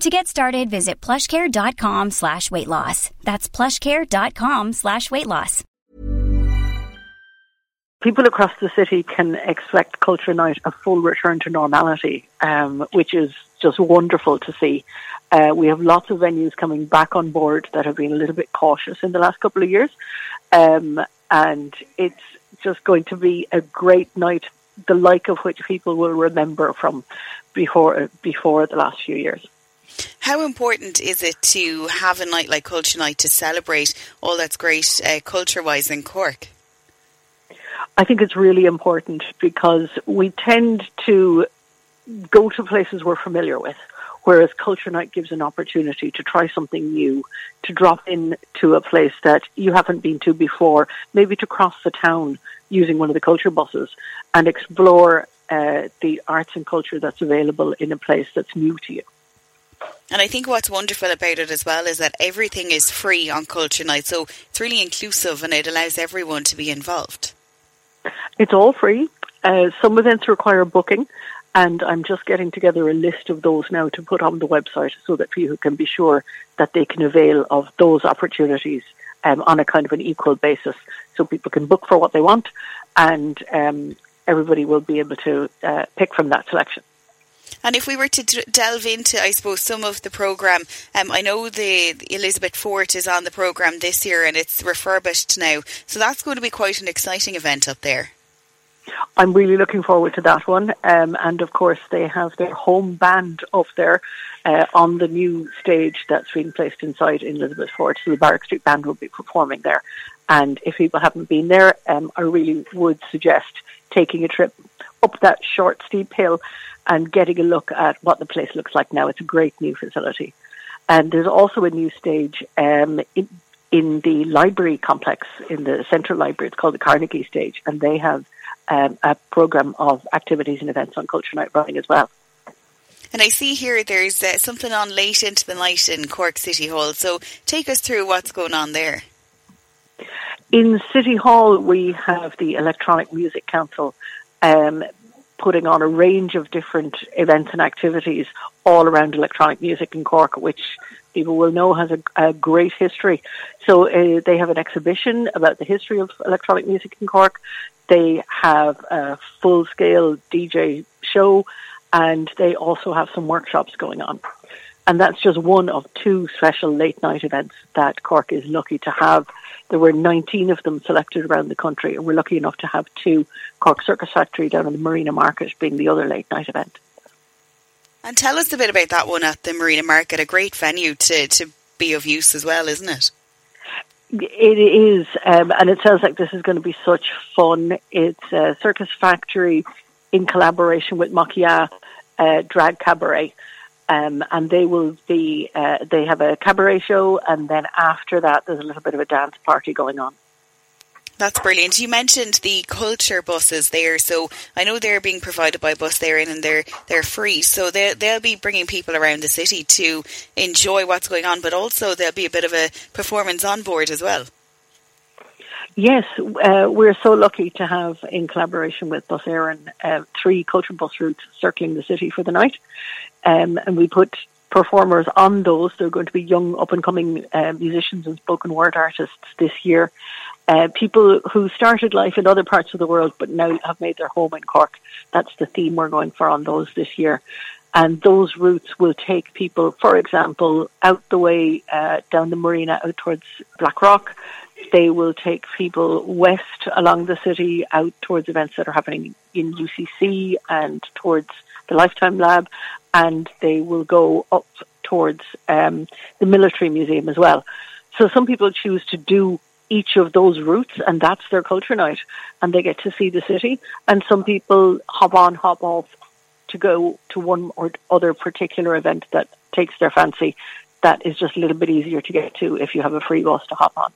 To get started, visit plushcare.com slash weight loss. That's plushcare.com slash weight loss. People across the city can expect Culture Night a full return to normality, um, which is just wonderful to see. Uh, we have lots of venues coming back on board that have been a little bit cautious in the last couple of years. Um, and it's just going to be a great night, the like of which people will remember from before before the last few years. How important is it to have a night like Culture Night to celebrate all that's great uh, culture wise in Cork? I think it's really important because we tend to go to places we're familiar with, whereas Culture Night gives an opportunity to try something new, to drop in to a place that you haven't been to before, maybe to cross the town using one of the culture buses and explore uh, the arts and culture that's available in a place that's new to you. And I think what's wonderful about it as well is that everything is free on Culture Night. So it's really inclusive and it allows everyone to be involved. It's all free. Uh, some events require booking, and I'm just getting together a list of those now to put on the website so that people can be sure that they can avail of those opportunities um, on a kind of an equal basis. So people can book for what they want, and um, everybody will be able to uh, pick from that selection. And if we were to d- delve into, I suppose, some of the program, um, I know the, the Elizabeth Fort is on the program this year, and it's refurbished now, so that's going to be quite an exciting event up there. I'm really looking forward to that one, um, and of course they have their home band up there uh, on the new stage that's been placed inside in Elizabeth Fort. So the Barrack Street Band will be performing there, and if people haven't been there, um, I really would suggest taking a trip up that short steep hill and getting a look at what the place looks like now. It's a great new facility. And there's also a new stage um, in, in the library complex in the central library. It's called the Carnegie Stage, and they have um, a program of activities and events on Culture Night running as well. And I see here there's uh, something on late into the night in Cork City Hall. So take us through what's going on there. In City Hall, we have the Electronic Music Council um, putting on a range of different events and activities all around electronic music in Cork, which people will know has a, a great history. So uh, they have an exhibition about the history of electronic music in Cork. They have a full scale DJ show and they also have some workshops going on. And that's just one of two special late night events that Cork is lucky to have. There were 19 of them selected around the country, and we're lucky enough to have two Cork Circus Factory down in the Marina Market being the other late night event. And tell us a bit about that one at the Marina Market, a great venue to, to be of use as well, isn't it? It is, um, and it sounds like this is going to be such fun. It's a Circus Factory in collaboration with Makia uh, Drag Cabaret. Um, and they will be, uh, they have a cabaret show, and then after that, there's a little bit of a dance party going on. That's brilliant. You mentioned the culture buses there, so I know they're being provided by Bus Éireann and they're they're free. So they they'll be bringing people around the city to enjoy what's going on, but also there'll be a bit of a performance on board as well. Yes, uh, we're so lucky to have, in collaboration with Bus Éireann, uh, three culture bus routes circling the city for the night. Um, and we put performers on those. They're going to be young, up and coming uh, musicians and spoken word artists this year. Uh, people who started life in other parts of the world but now have made their home in Cork. That's the theme we're going for on those this year. And those routes will take people, for example, out the way uh, down the marina out towards Blackrock. They will take people west along the city out towards events that are happening in UCC and towards the Lifetime Lab, and they will go up towards um, the Military Museum as well. So some people choose to do each of those routes, and that's their culture night, and they get to see the city. And some people hop on, hop off to go to one or other particular event that takes their fancy. That is just a little bit easier to get to if you have a free bus to hop on.